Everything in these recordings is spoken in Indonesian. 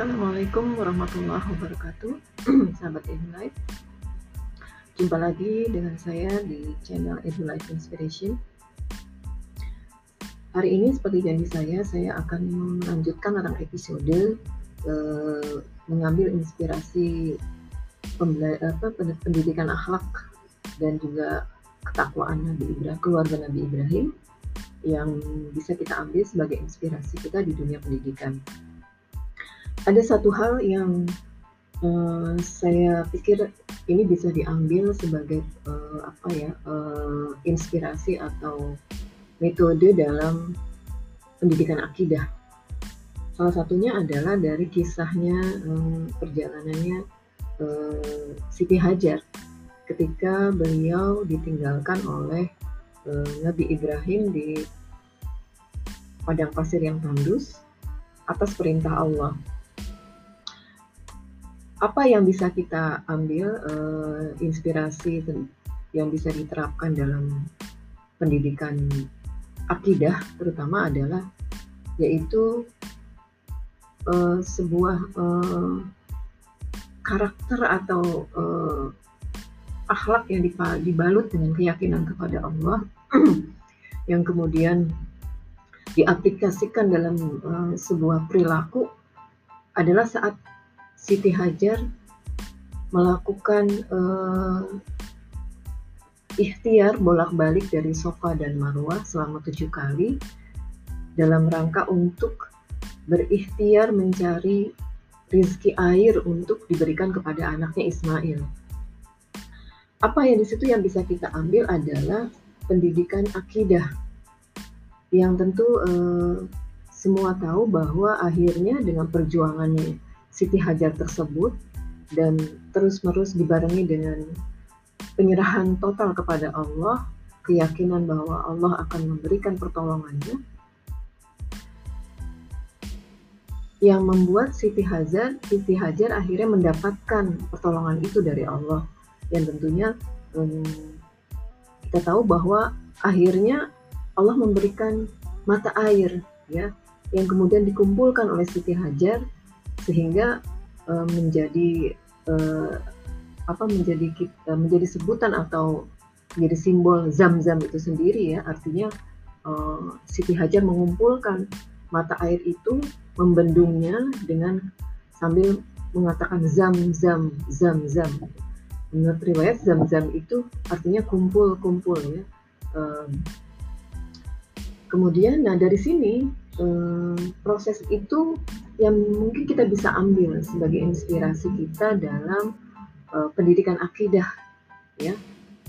Assalamualaikum warahmatullahi wabarakatuh. Sahabat EduLife Jumpa lagi dengan saya di channel EduLife Inspiration. Hari ini seperti janji saya Saya akan melanjutkan tentang episode eh, Mengambil inspirasi apa, pendidikan akhlak Dan juga ketakwaan Nabi Ibrahim, keluarga Nabi Ibrahim yang bisa kita ambil sebagai inspirasi kita di dunia pendidikan ada satu hal yang uh, saya pikir ini bisa diambil sebagai uh, apa ya uh, inspirasi atau metode dalam pendidikan akidah. Salah satunya adalah dari kisahnya um, perjalanannya uh, Siti Hajar ketika beliau ditinggalkan oleh uh, Nabi Ibrahim di padang pasir yang tandus atas perintah Allah apa yang bisa kita ambil uh, inspirasi yang bisa diterapkan dalam pendidikan akidah terutama adalah yaitu uh, sebuah uh, karakter atau uh, akhlak yang dibalut dengan keyakinan kepada Allah. Yang kemudian diaplikasikan dalam uh, sebuah perilaku adalah saat Siti Hajar melakukan uh, ikhtiar bolak-balik dari Sofa dan Marwah selama tujuh kali dalam rangka untuk berikhtiar mencari rizki air untuk diberikan kepada anaknya Ismail. Apa yang di situ yang bisa kita ambil adalah pendidikan akidah yang tentu eh, semua tahu bahwa akhirnya dengan perjuangannya Siti Hajar tersebut dan terus-menerus dibarengi dengan penyerahan total kepada Allah, keyakinan bahwa Allah akan memberikan pertolongannya, yang membuat Siti Hajar, Siti Hajar akhirnya mendapatkan pertolongan itu dari Allah. Yang tentunya um, kita tahu bahwa akhirnya Allah memberikan mata air, ya, yang kemudian dikumpulkan oleh Siti Hajar sehingga uh, menjadi uh, apa menjadi uh, menjadi sebutan atau menjadi simbol zam-zam itu sendiri ya. Artinya uh, Siti Hajar mengumpulkan mata air itu membendungnya dengan sambil mengatakan zam-zam zam-zam. Menurut riwayat zam-zam itu artinya kumpul-kumpul ya. Uh, kemudian nah dari sini uh, proses itu yang mungkin kita bisa ambil sebagai inspirasi kita dalam uh, pendidikan akidah ya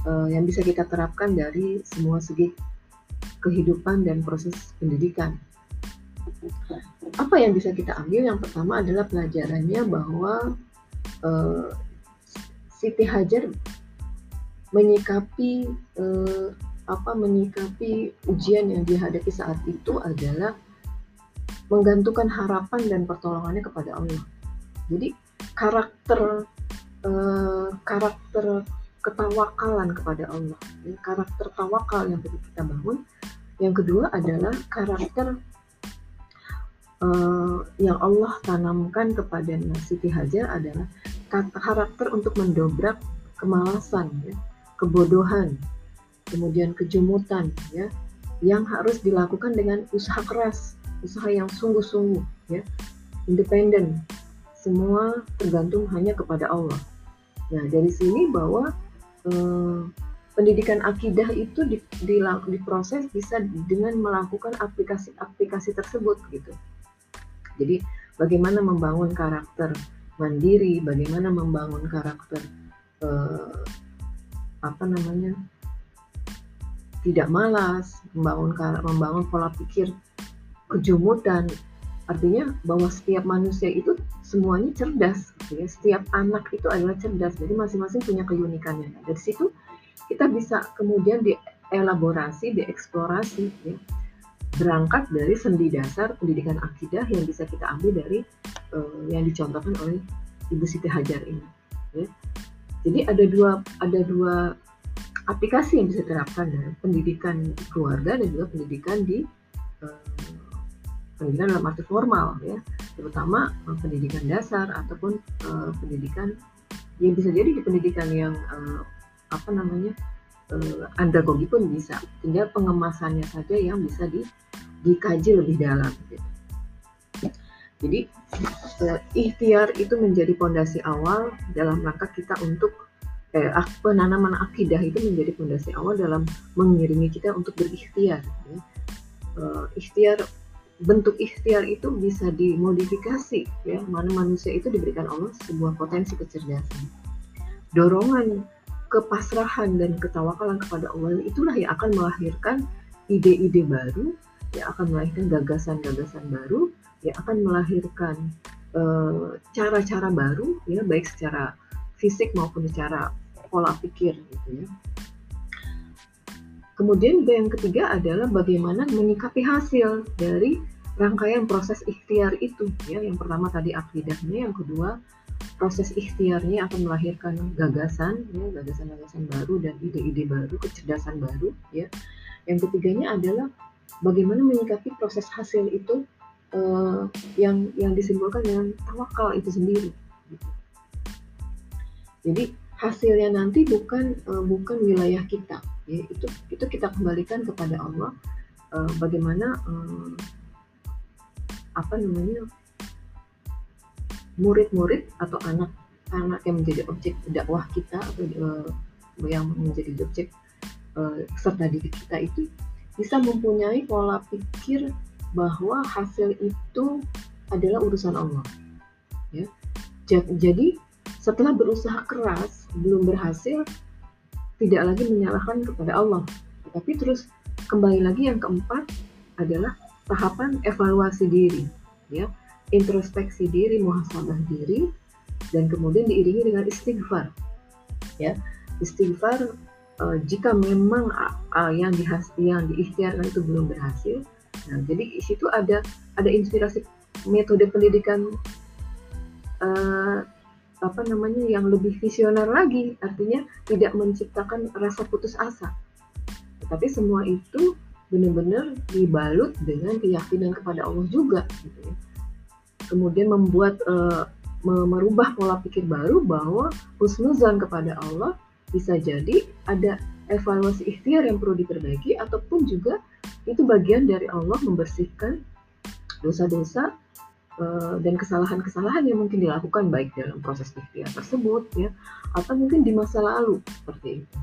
uh, yang bisa kita terapkan dari semua segi kehidupan dan proses pendidikan. Apa yang bisa kita ambil? Yang pertama adalah pelajarannya bahwa uh, Siti Hajar menyikapi uh, apa menyikapi ujian yang dihadapi saat itu adalah menggantungkan harapan dan pertolongannya kepada Allah. Jadi karakter eh, karakter ketawakalan kepada Allah, ya, karakter tawakal yang perlu kita bangun. Yang kedua adalah karakter eh, yang Allah tanamkan kepada Siti Hajar adalah karakter untuk mendobrak kemalasan, ya, kebodohan, kemudian kejumutan, ya, yang harus dilakukan dengan usaha keras usaha yang sungguh-sungguh ya. Independen. Semua tergantung hanya kepada Allah. Nah dari sini bahwa eh, pendidikan akidah itu di, di, diproses bisa dengan melakukan aplikasi-aplikasi tersebut gitu. Jadi bagaimana membangun karakter mandiri bagaimana membangun karakter eh, apa namanya tidak malas membangun membangun pola pikir kejumutan artinya bahwa setiap manusia itu semuanya cerdas gitu ya. Setiap anak itu adalah cerdas. Jadi masing-masing punya keunikannya. Nah, dari situ kita bisa kemudian dielaborasi dieksplorasi ya. Berangkat dari sendi dasar pendidikan akidah yang bisa kita ambil dari uh, yang dicontohkan oleh Ibu Siti Hajar ini ya. jadi ada dua ada dua aplikasi yang bisa diterapkan dalam pendidikan keluarga dan juga pendidikan di uh, pendidikan dalam arti formal ya terutama uh, pendidikan dasar ataupun uh, pendidikan ya bisa jadi di pendidikan yang uh, apa namanya uh, andragogi pun bisa tinggal pengemasannya saja yang bisa di, dikaji lebih dalam gitu. jadi uh, ikhtiar itu menjadi fondasi awal dalam rangka kita untuk eh, penanaman akidah itu menjadi fondasi awal dalam mengiringi kita untuk berikhtiar ya. uh, ikhtiar bentuk ikhtiar itu bisa dimodifikasi ya. Mana manusia itu diberikan Allah sebuah potensi kecerdasan. Dorongan kepasrahan dan ketawakalan kepada Allah itulah yang akan melahirkan ide-ide baru yang akan melahirkan gagasan-gagasan baru yang akan melahirkan eh, cara-cara uh, baru ya baik secara fisik maupun secara pola pikir gitu ya Kemudian yang ketiga adalah bagaimana menyikapi hasil dari rangkaian proses ikhtiar itu ya. Yang pertama tadi akidahnya, yang kedua proses ikhtiarnya akan melahirkan gagasan ya, gagasan-gagasan baru dan ide-ide baru, kecerdasan baru ya. Yang ketiganya adalah bagaimana menyikapi proses hasil itu uh, yang yang disimbolkan dengan tawakal itu sendiri. Gitu. Jadi hasilnya nanti bukan uh, bukan wilayah kita ya itu itu kita kembalikan kepada Allah uh, bagaimana uh, apa namanya murid-murid atau anak-anak yang menjadi objek dakwah kita atau uh, yang menjadi objek uh, serta diri kita itu bisa mempunyai pola pikir bahwa hasil itu adalah urusan Allah ya. Jadi setelah berusaha keras belum berhasil tidak lagi menyalahkan kepada Allah. Tapi terus kembali lagi yang keempat adalah tahapan evaluasi diri ya. Introspeksi diri muhasabah diri dan kemudian diiringi dengan istighfar ya. Istighfar uh, jika memang uh, yang dihas yang diikhtiarkan itu belum berhasil nah jadi di situ ada ada inspirasi metode pendidikan uh, apa namanya yang lebih visioner lagi. Artinya tidak menciptakan rasa putus asa. Tapi semua itu benar-benar dibalut dengan keyakinan kepada Allah juga gitu ya. Kemudian membuat uh, merubah pola pikir baru bahwa husnuzan kepada Allah bisa jadi ada evaluasi ikhtiar yang perlu diperbaiki ataupun juga itu bagian dari Allah membersihkan dosa-dosa dan kesalahan-kesalahan yang mungkin dilakukan baik dalam proses ikhtiar tersebut ya atau mungkin di masa lalu seperti itu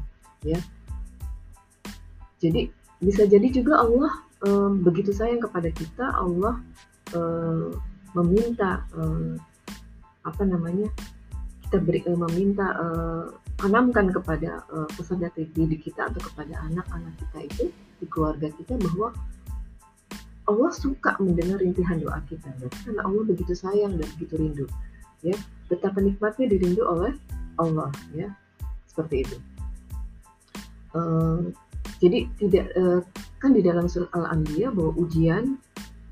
ya. Jadi bisa jadi juga Allah um, begitu sayang kepada kita Allah um, meminta um, apa namanya kita beri um, meminta uh, tanamkan kepada uh, peserta didik kita atau kepada anak-anak kita itu di keluarga kita bahwa Allah suka mendengar rintihan doa kita ya. karena Allah begitu sayang dan begitu rindu ya. Betapa nikmatnya dirindu oleh Allah ya. Seperti itu. Uh, jadi tidak uh, kan di dalam surat Al-Anbiya bahwa ujian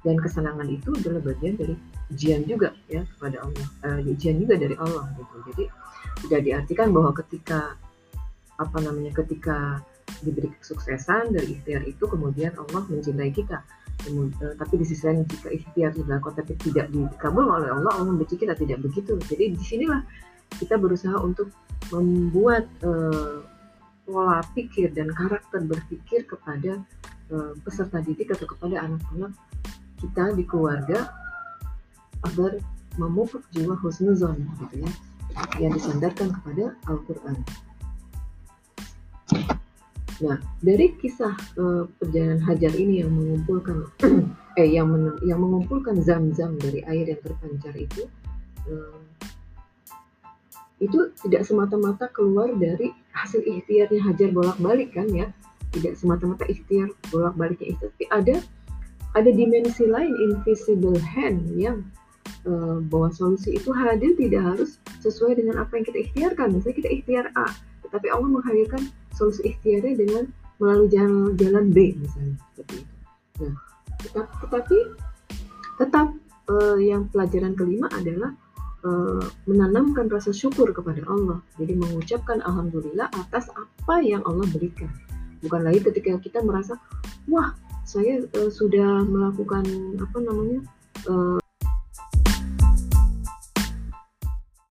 dan kesenangan itu adalah bagian dari ujian juga ya kepada Allah. Uh, ujian juga dari Allah gitu. Jadi tidak diartikan bahwa ketika apa namanya ketika diberi kesuksesan dari ikhtiar itu kemudian Allah mencintai kita Kemudian, tapi di sisi lain jika ikhtiar dilakukan tapi tidak dikabul oleh Allah, Allah membenci kita tidak begitu. Jadi di sinilah kita berusaha untuk membuat uh, pola pikir dan karakter berpikir kepada uh, peserta didik atau kepada anak-anak kita di keluarga agar memupuk jiwa husnuzon gitu ya yang disandarkan kepada Al-Quran. Nah, dari kisah uh, perjalanan Hajar ini yang mengumpulkan eh yang men, yang mengumpulkan zam-zam dari air yang terpancar itu uh, itu tidak semata-mata keluar dari hasil ikhtiarnya Hajar bolak-balik kan ya? Tidak semata-mata ikhtiar bolak-baliknya itu tapi ada ada dimensi lain invisible hand yang uh, bahwa solusi itu hadir tidak harus sesuai dengan apa yang kita ikhtiarkan. Misalnya kita ikhtiar A tetapi Allah menghadirkan solusi ikhtiarnya dengan melalui jalan jalan B misalnya seperti itu. Nah, tetap, tetapi tetap uh, yang pelajaran kelima adalah uh, menanamkan rasa syukur kepada Allah. Jadi mengucapkan alhamdulillah atas apa yang Allah berikan. Bukan lagi ketika kita merasa wah saya uh, sudah melakukan apa namanya uh,